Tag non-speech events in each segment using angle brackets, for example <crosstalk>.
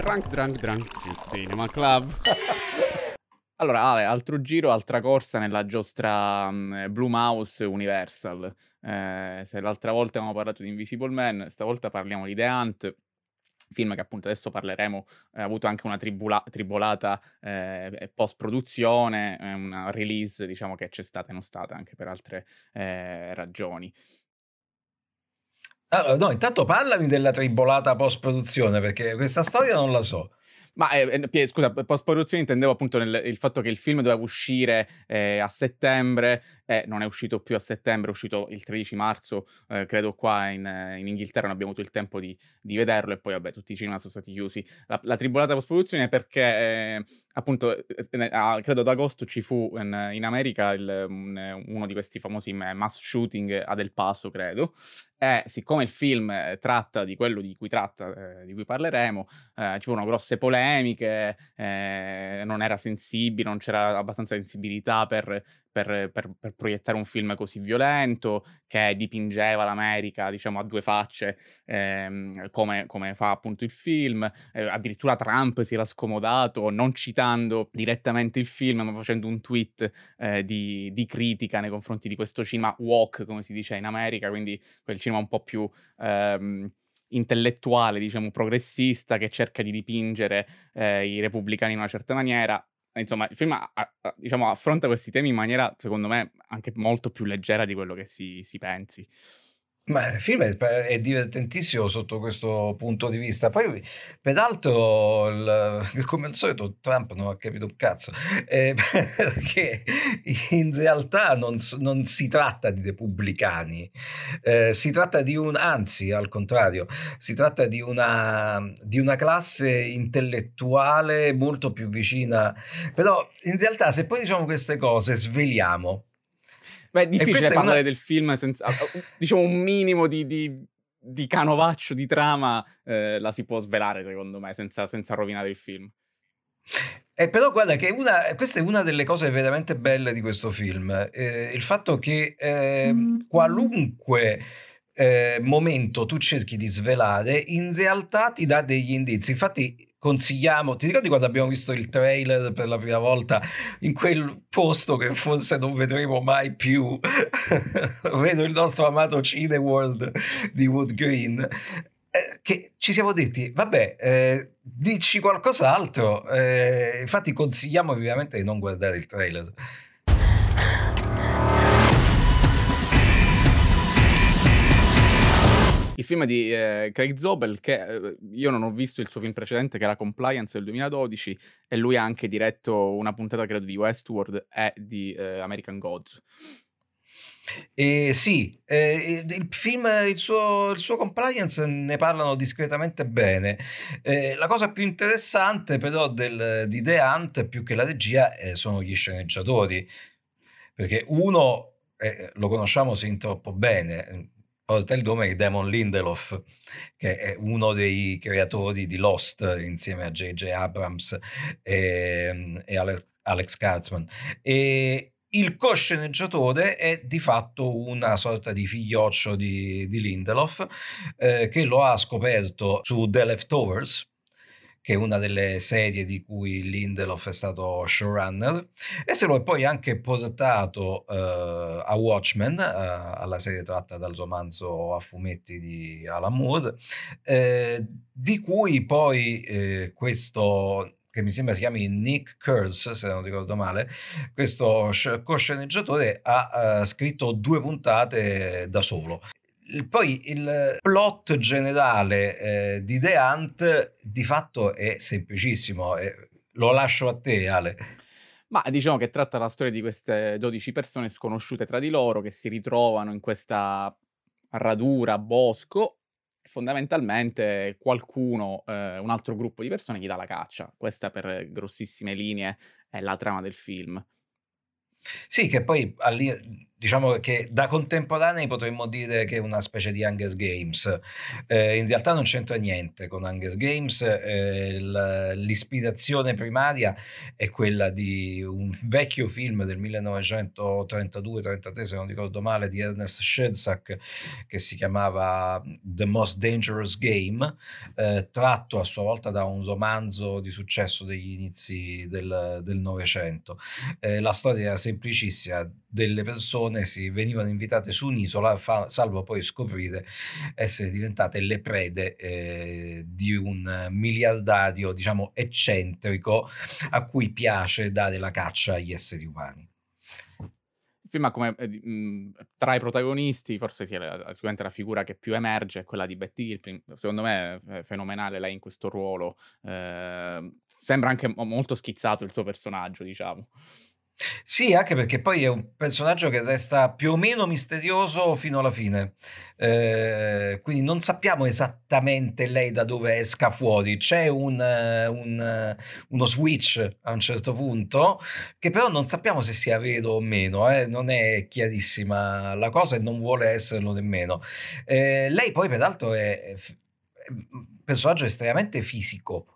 drunk, drunk, drunk Cinema Club. <laughs> Allora, Ale, altro giro, altra corsa nella giostra um, Blue Mouse Universal. Eh, se l'altra volta abbiamo parlato di Invisible Man, stavolta parliamo di The Hunt, film che appunto adesso parleremo, eh, ha avuto anche una tribula- tribolata eh, post-produzione, una release diciamo che c'è stata e non stata anche per altre eh, ragioni. Allora, no, intanto parlami della tribolata post-produzione perché questa storia non la so. Ma eh, eh scusa, post-produzione intendevo appunto nel, il fatto che il film doveva uscire eh, a settembre, eh, non è uscito più a settembre, è uscito il 13 marzo, eh, credo qua in, in, Inghilterra non abbiamo avuto il tempo di, di, vederlo e poi vabbè tutti i cinema sono stati chiusi. La, la tribolata post-produzione perché eh, appunto credo ad agosto ci fu in, in America il, un, uno di questi famosi mass shooting a Del Paso, credo, e siccome il film eh, tratta di quello di cui tratta, eh, di cui parleremo, eh, ci furono grosse polemiche, eh, non era sensibile, non c'era abbastanza sensibilità per, per, per, per, proiettare un film così violento, che dipingeva l'America, diciamo, a due facce, ehm, come, come, fa appunto il film. Eh, addirittura Trump si era scomodato, non citando direttamente il film, ma facendo un tweet eh, di, di, critica nei confronti di questo cinema walk, come si dice in America, quindi quel cinema un po' più... Ehm, intellettuale, diciamo, progressista che cerca di dipingere eh, i repubblicani in una certa maniera. Insomma, il film a, a, diciamo, affronta questi temi in maniera, secondo me, anche molto più leggera di quello che si, si pensi. Ma il film è, è, divertentissimo sotto questo punto di vista. Poi, peraltro, il, <laughs> come al solito, Trump non ha capito un cazzo, eh, <laughs> perché in realtà non, non, si tratta di repubblicani, eh, si tratta di un, anzi, al contrario, si tratta di una, di una classe intellettuale molto più vicina. Però, in realtà, se poi diciamo queste cose, sveliamo Beh, è difficile parlare una... del film senza, diciamo, un minimo di, di, di canovaccio di trama eh, la si può svelare, secondo me, senza, senza rovinare il film. Eh, però guarda che una, questa è una delle cose veramente belle di questo film, eh, il fatto che eh, qualunque eh, momento tu cerchi di svelare, in realtà ti dà degli indizi. Infatti consigliamo, ti ricordi quando abbiamo visto il trailer per la prima volta in quel posto che forse non vedremo mai più, <laughs> vedo il nostro amato Cineworld di Wood Green, eh, che ci siamo detti, vabbè, eh, dici qualcos'altro, eh, infatti consigliamo ovviamente di non guardare il trailer. Film di eh, Craig Zobel, che eh, io non ho visto il suo film precedente, che era Compliance del 2012, e lui ha anche diretto una puntata, credo, di Westworld e di eh, American Gods. Eh, sì, eh, il film, il suo, il suo, compliance ne parlano discretamente bene. Eh, la cosa più interessante però del, di The Hunt, più che la regia, eh, sono gli sceneggiatori, perché uno eh, lo conosciamo sin troppo bene, porta il nome di Damon Lindelof, che è uno dei creatori di Lost insieme a J.J. Abrams e, e Alex, Alex Kurtzman. E il co-sceneggiatore è di fatto una sorta di figlioccio di, di Lindelof eh, che lo ha scoperto su The Leftovers che è una delle serie di cui Lindelof è stato showrunner, e se lo è poi anche portato uh, a Watchmen, uh, alla serie tratta dal romanzo a fumetti di Alan Moore, eh, di cui poi eh, questo che mi sembra si chiami Nick Kurz, se non ricordo male, questo co-sceneggiatore ha uh, scritto due puntate da solo poi il plot generale eh, di The Hunt di fatto è semplicissimo, eh, lo lascio a te Ale. Ma diciamo che tratta la storia di queste 12 persone sconosciute tra di loro che si ritrovano in questa radura, bosco, fondamentalmente qualcuno, eh, un altro gruppo di persone gli dà la caccia. Questa per grossissime linee è la trama del film. Sì, che poi diciamo che da contemporanei potremmo dire che è una specie di Hunger Games. Eh, in realtà non c'entra niente con Hunger Games, eh, l'ispirazione primaria è quella di un vecchio film del 1932-33, se non ricordo male, di Ernest Sherzak che si chiamava The Most Dangerous Game, eh, tratto a sua volta da un romanzo di successo degli inizi del Novecento. Eh, la storia era semplicissima, delle persone si venivano invitate su un'isola, fa, salvo poi scoprire essere diventate le prede eh, di un miliardario, diciamo, eccentrico a cui piace dare la caccia agli esseri umani. Il film come eh, mh, tra i protagonisti, forse sì, la, sicuramente la figura che più emerge è quella di Betty Gilpin. Secondo me è fenomenale lei in questo ruolo. Eh, sembra anche molto schizzato il suo personaggio, diciamo. Sì, anche perché poi è un personaggio che resta più o meno misterioso fino alla fine. Eh, quindi non sappiamo esattamente lei da dove esca fuori. C'è un, un, uno switch a un certo punto, che però non sappiamo se sia vero o meno. Eh. Non è chiarissima la cosa e non vuole esserlo nemmeno. Eh, lei poi, peraltro, è, è un personaggio estremamente fisico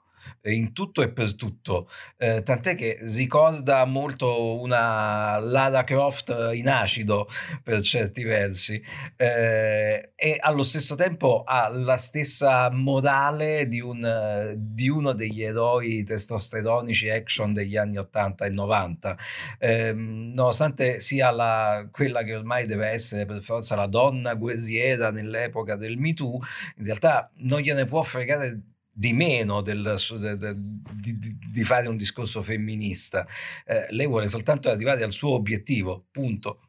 in tutto e per tutto, eh, tant'è che ricorda molto una Lara Croft in acido per certi versi eh, e allo stesso tempo ha la stessa morale di, un, di uno degli eroi testosteronici action degli anni 80 e 90, eh, nonostante sia la, quella che ormai deve essere per forza la donna guerriera nell'epoca del Me Too, in realtà non gliene può fregare di meno del, de, de, di, di, fare un discorso femminista. Eh, lei vuole soltanto arrivare al suo obiettivo, punto.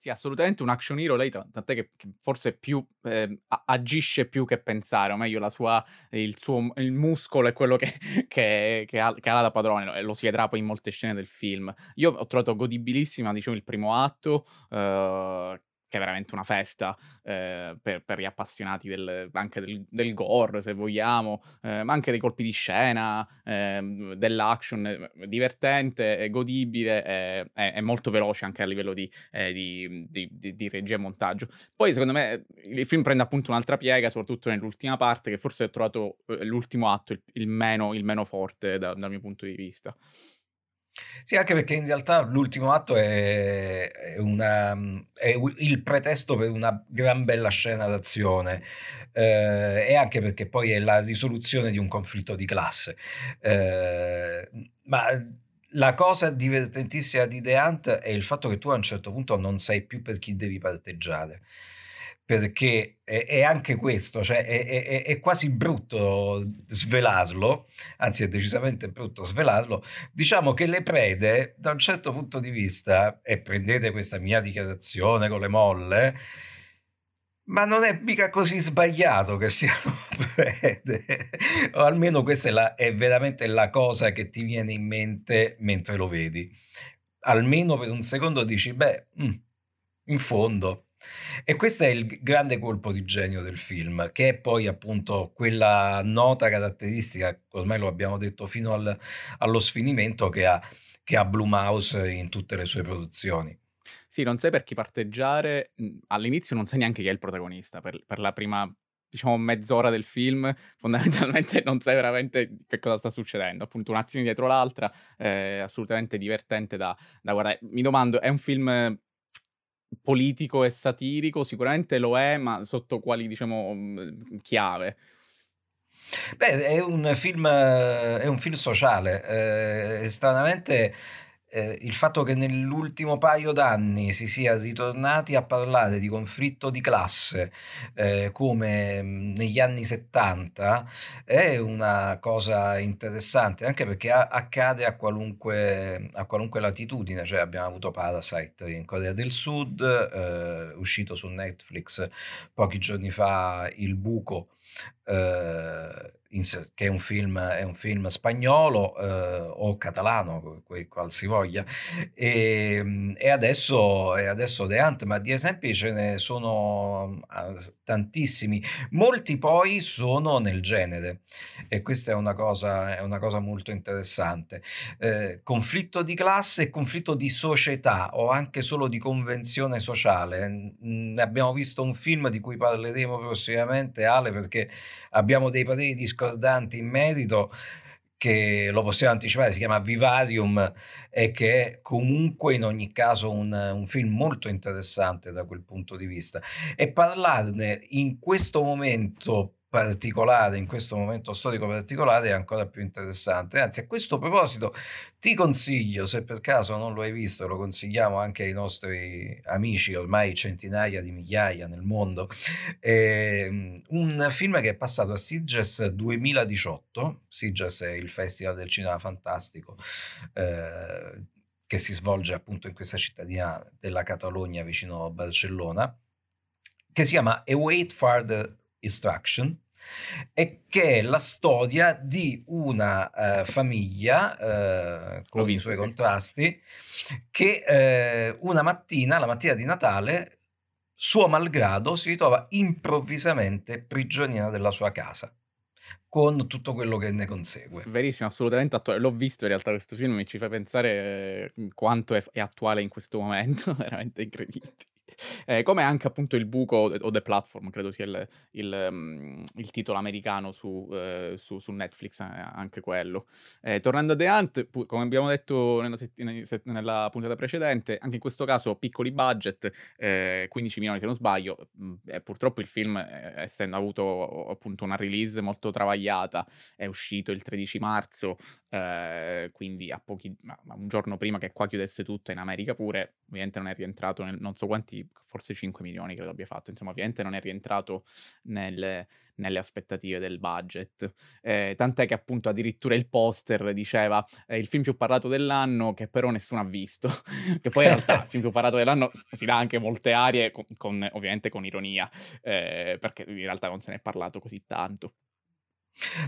Sì, assolutamente un action hero, lei tant'è che, che forse più eh, agisce più che pensare, o meglio sua, il suo il muscolo è quello che, <laughs> che, che, ha, che, ha, da padrone e lo si vedrà poi in molte scene del film. Io ho trovato godibilissima, dicevo, il primo atto, eh, che è veramente una festa eh, per, per, gli appassionati del, anche del, del, gore, se vogliamo, eh, ma anche dei colpi di scena, ehm, eh, dell'action, divertente, godibile, è, è, molto veloce anche a livello di, eh, di, di, di, regia e montaggio. Poi secondo me il film prende appunto un'altra piega, soprattutto nell'ultima parte, che forse ho trovato eh, l'ultimo atto il, il, meno, il meno, forte da, dal mio punto di vista. Sì, anche perché in realtà l'ultimo atto è, una, è il pretesto per una gran bella scena d'azione eh, e anche perché poi è la risoluzione di un conflitto di classe. Eh, ma la cosa divertentissima di The Hunt è il fatto che tu a un certo punto non sai più per chi devi parteggiare perché è, è anche questo, cioè è, è, è, quasi brutto svelarlo, anzi è decisamente brutto svelarlo, diciamo che le prede, da un certo punto di vista, e prendete questa mia dichiarazione con le molle, ma non è mica così sbagliato che siano <laughs> prede, o almeno questa è, la, è veramente la cosa che ti viene in mente mentre lo vedi. Almeno per un secondo dici, beh, mm, in fondo e questo è il grande colpo di genio del film, che è poi appunto quella nota caratteristica, ormai lo abbiamo detto fino al, allo sfinimento, che ha, che ha Blumhouse in tutte le sue produzioni. Sì, non sai per chi parteggiare, all'inizio non sai neanche chi è il protagonista, per, per la prima diciamo mezz'ora del film, fondamentalmente non sai veramente che cosa sta succedendo. Appunto, un'azione dietro l'altra, eh, assolutamente divertente da, da, guardare. Mi domando, è un film politico e satirico, sicuramente lo è, ma sotto quali, diciamo, mhmm, chiave? Beh, è un film, è un film sociale. Eh, stranamente eh, il fatto che nell'ultimo paio d'anni si sia ritornati a parlare di conflitto di classe eh, come mm, negli anni 70 è una cosa interessante anche perché a- accade a qualunque, a qualunque latitudine. Cioè abbiamo avuto Parasite in Corea del Sud eh, uscito su Netflix pochi giorni fa Il Buco che è un film, è un film spagnolo eh, o catalano, qual si voglia, e, ehm, e, adesso, e adesso The Hunt, ma di esempi ce ne sono ah, tantissimi, molti poi sono nel genere e questa è una cosa, è una cosa molto interessante. Eh, conflitto di classe e conflitto di società o anche solo di convenzione sociale. Ne abbiamo visto un film di cui parleremo prossimamente, Ale, perché abbiamo dei pareri discordanti in merito che lo possiamo anticipare, si chiama Vivarium e che è comunque in ogni caso un, un, film molto interessante da quel punto di vista. E parlarne in questo momento particolare, in questo momento storico particolare, è ancora più interessante. Anzi, a questo proposito ti consiglio, se per caso non lo hai visto, lo consigliamo anche ai nostri amici, ormai centinaia di migliaia nel mondo, eh, un film che è passato a Sitges 2018. Sitges è il Festival del Cinema Fantastico. Eh, che si svolge appunto in questa cittadina della Catalogna vicino a Barcellona, che si chiama A Wait for the Instruction e che è la storia di una uh, famiglia uh, con visto, i suoi sì. contrasti che uh, una mattina, la mattina di Natale, suo malgrado si ritrova improvvisamente prigioniera della sua casa con tutto quello che ne consegue. Verissimo, assolutamente attuale. L'ho visto in realtà questo film, mi ci fa pensare quanto è, è attuale in questo momento, <laughs> veramente incredibile. Eh, come anche appunto il buco o The Platform, credo sia il, il, um, il titolo americano su, uh, su, su Netflix, eh, anche quello. Eh, tornando a The Hunt, pu- come abbiamo detto nella, sett- nella, puntata precedente, anche in questo caso piccoli budget, 15 eh, milioni se non sbaglio, mm, purtroppo il film, eh, essendo avuto appunto una release molto travagliata, è uscito il 13 marzo, quindi a pochi, un giorno prima che qua chiudesse tutto in America pure, ovviamente non è rientrato nel non so quanti forse 5 milioni credo abbia fatto, insomma ovviamente non è rientrato nel, nelle aspettative del budget, eh, tant'è che appunto addirittura il poster diceva eh, il film più parlato dell'anno che però nessuno ha visto, <laughs> che poi in realtà il film più parlato dell'anno si dà anche molte arie, con, con, ovviamente con ironia, eh, perché in realtà non se ne è parlato così tanto.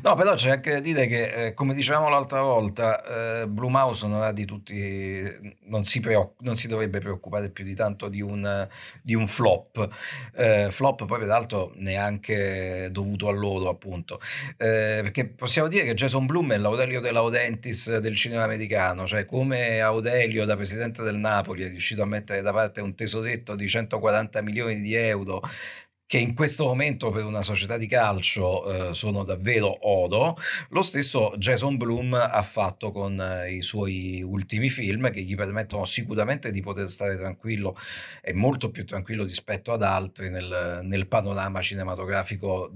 No, però c'è anche da dire che, eh, come dicevamo l'altra volta, eh, Blue Mouse non ha di tutti, non si, preoc- non si dovrebbe preoccupare più di tanto di un, di un flop. Eh, flop poi peraltro neanche dovuto a loro, appunto. Eh, perché possiamo dire che Jason Blum è l'Aurelio De Laurentiis del cinema americano, cioè come Aurelio da presidente del Napoli è riuscito a mettere da parte un tesoretto di 140 milioni di euro che in questo momento per una società di calcio eh, sono davvero oro, lo stesso Jason Bloom ha fatto con eh, i suoi ultimi film che gli permettono sicuramente di poter stare tranquillo e molto più tranquillo rispetto ad altri nel, nel panorama cinematografico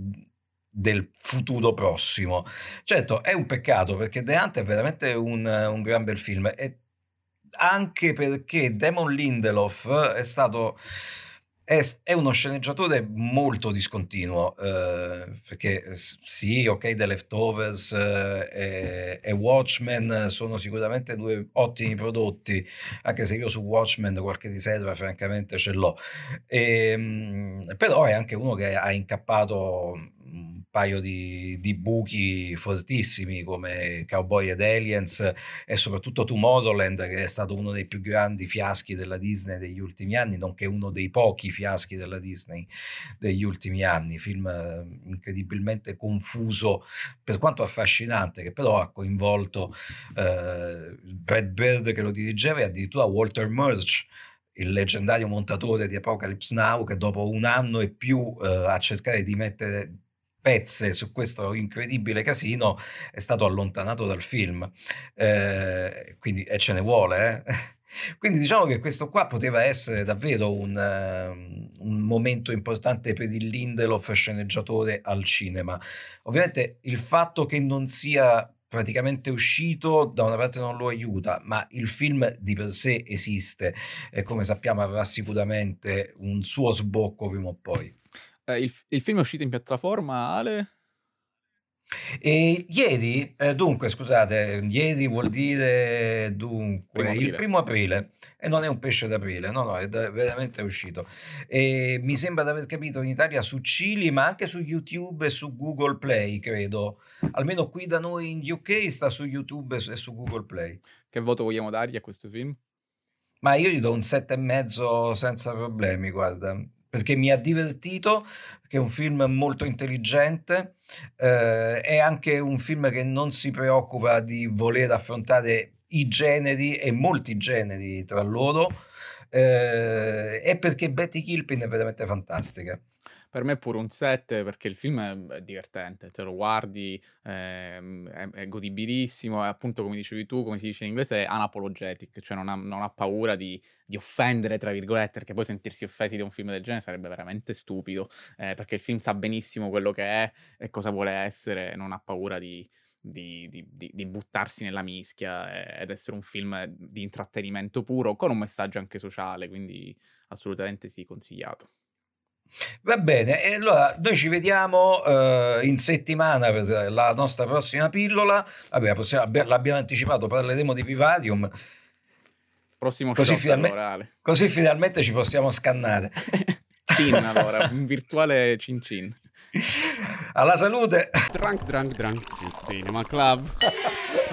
del futuro prossimo. Certo, è un peccato perché The Hunt è veramente un, un gran bel film e anche perché Damon Lindelof è stato è, è, uno sceneggiatore molto discontinuo, eh, perché sì, ok, The Leftovers eh, e, Watchmen sono sicuramente due ottimi prodotti, anche se io su Watchmen qualche riserva francamente ce l'ho. E, ehm, però è anche uno che ha incappato paio di, di, buchi fortissimi come Cowboy ed Aliens e soprattutto Tomorrowland che è stato uno dei più grandi fiaschi della Disney degli ultimi anni, nonché uno dei pochi fiaschi della Disney degli ultimi anni, film eh, incredibilmente confuso per quanto affascinante che però ha coinvolto eh, Brad Bird che lo dirigeva e addirittura Walter Murch il leggendario montatore di Apocalypse Now che dopo un anno e più eh, a cercare di mettere pezze su questo incredibile casino è stato allontanato dal film, eh, quindi, e ce ne vuole. Eh? <laughs> Quindi diciamo che questo qua poteva essere davvero un, uh, un, momento importante per il Lindelof sceneggiatore al cinema. Ovviamente il fatto che non sia praticamente uscito da una parte non lo aiuta, ma il film di per sé esiste e come sappiamo avrà sicuramente un suo sbocco prima o poi. Eh, il, il film è uscito in piattaforma, Ale? E ieri, eh, dunque, scusate, ieri vuol dire dunque Primo il primo aprile e non è un pesce d'aprile, no, no, è da- veramente uscito. E mi sembra di aver capito in Italia su Cili, ma anche su YouTube e su Google Play, credo. Almeno qui da noi in UK sta su YouTube e su- e su Google Play. Che voto vogliamo dargli a questo film? Ma io gli do un sette e mezzo senza problemi, guarda, perché mi ha divertito, perché è un film molto intelligente, eh, è anche un film che non si preoccupa di voler affrontare i generi e molti generi tra loro, eh, e perché Betty Kilpin è veramente fantastica. Per me è pure un 7 perché il film è è divertente, te lo guardi, ehm, è è godibilissimo e appunto come dicevi tu, come si dice in inglese, è unapologetic, cioè non ha non ha paura di di "offendere" tra virgolette, perché poi sentirsi offesi da un film del genere sarebbe veramente stupido, ehm, perché il film sa benissimo quello che è e cosa vuole essere, non ha paura di di di di buttarsi nella mischia, ehm, ed essere un film di intrattenimento puro, con un messaggio anche sociale, quindi assolutamente sì, consigliato. Va bene, e allora noi ci vediamo eh, in settimana per la nostra prossima pillola. Vabbè, abbia- l'abbiamo anticipato, parleremo di Vivarium, Prossimo così, finalme- così finalmente ci possiamo scannare. <laughs> Cin allora, un virtuale cin cin. Alla salute! Drunk, drunk, drunk, il Cinema Club. <laughs>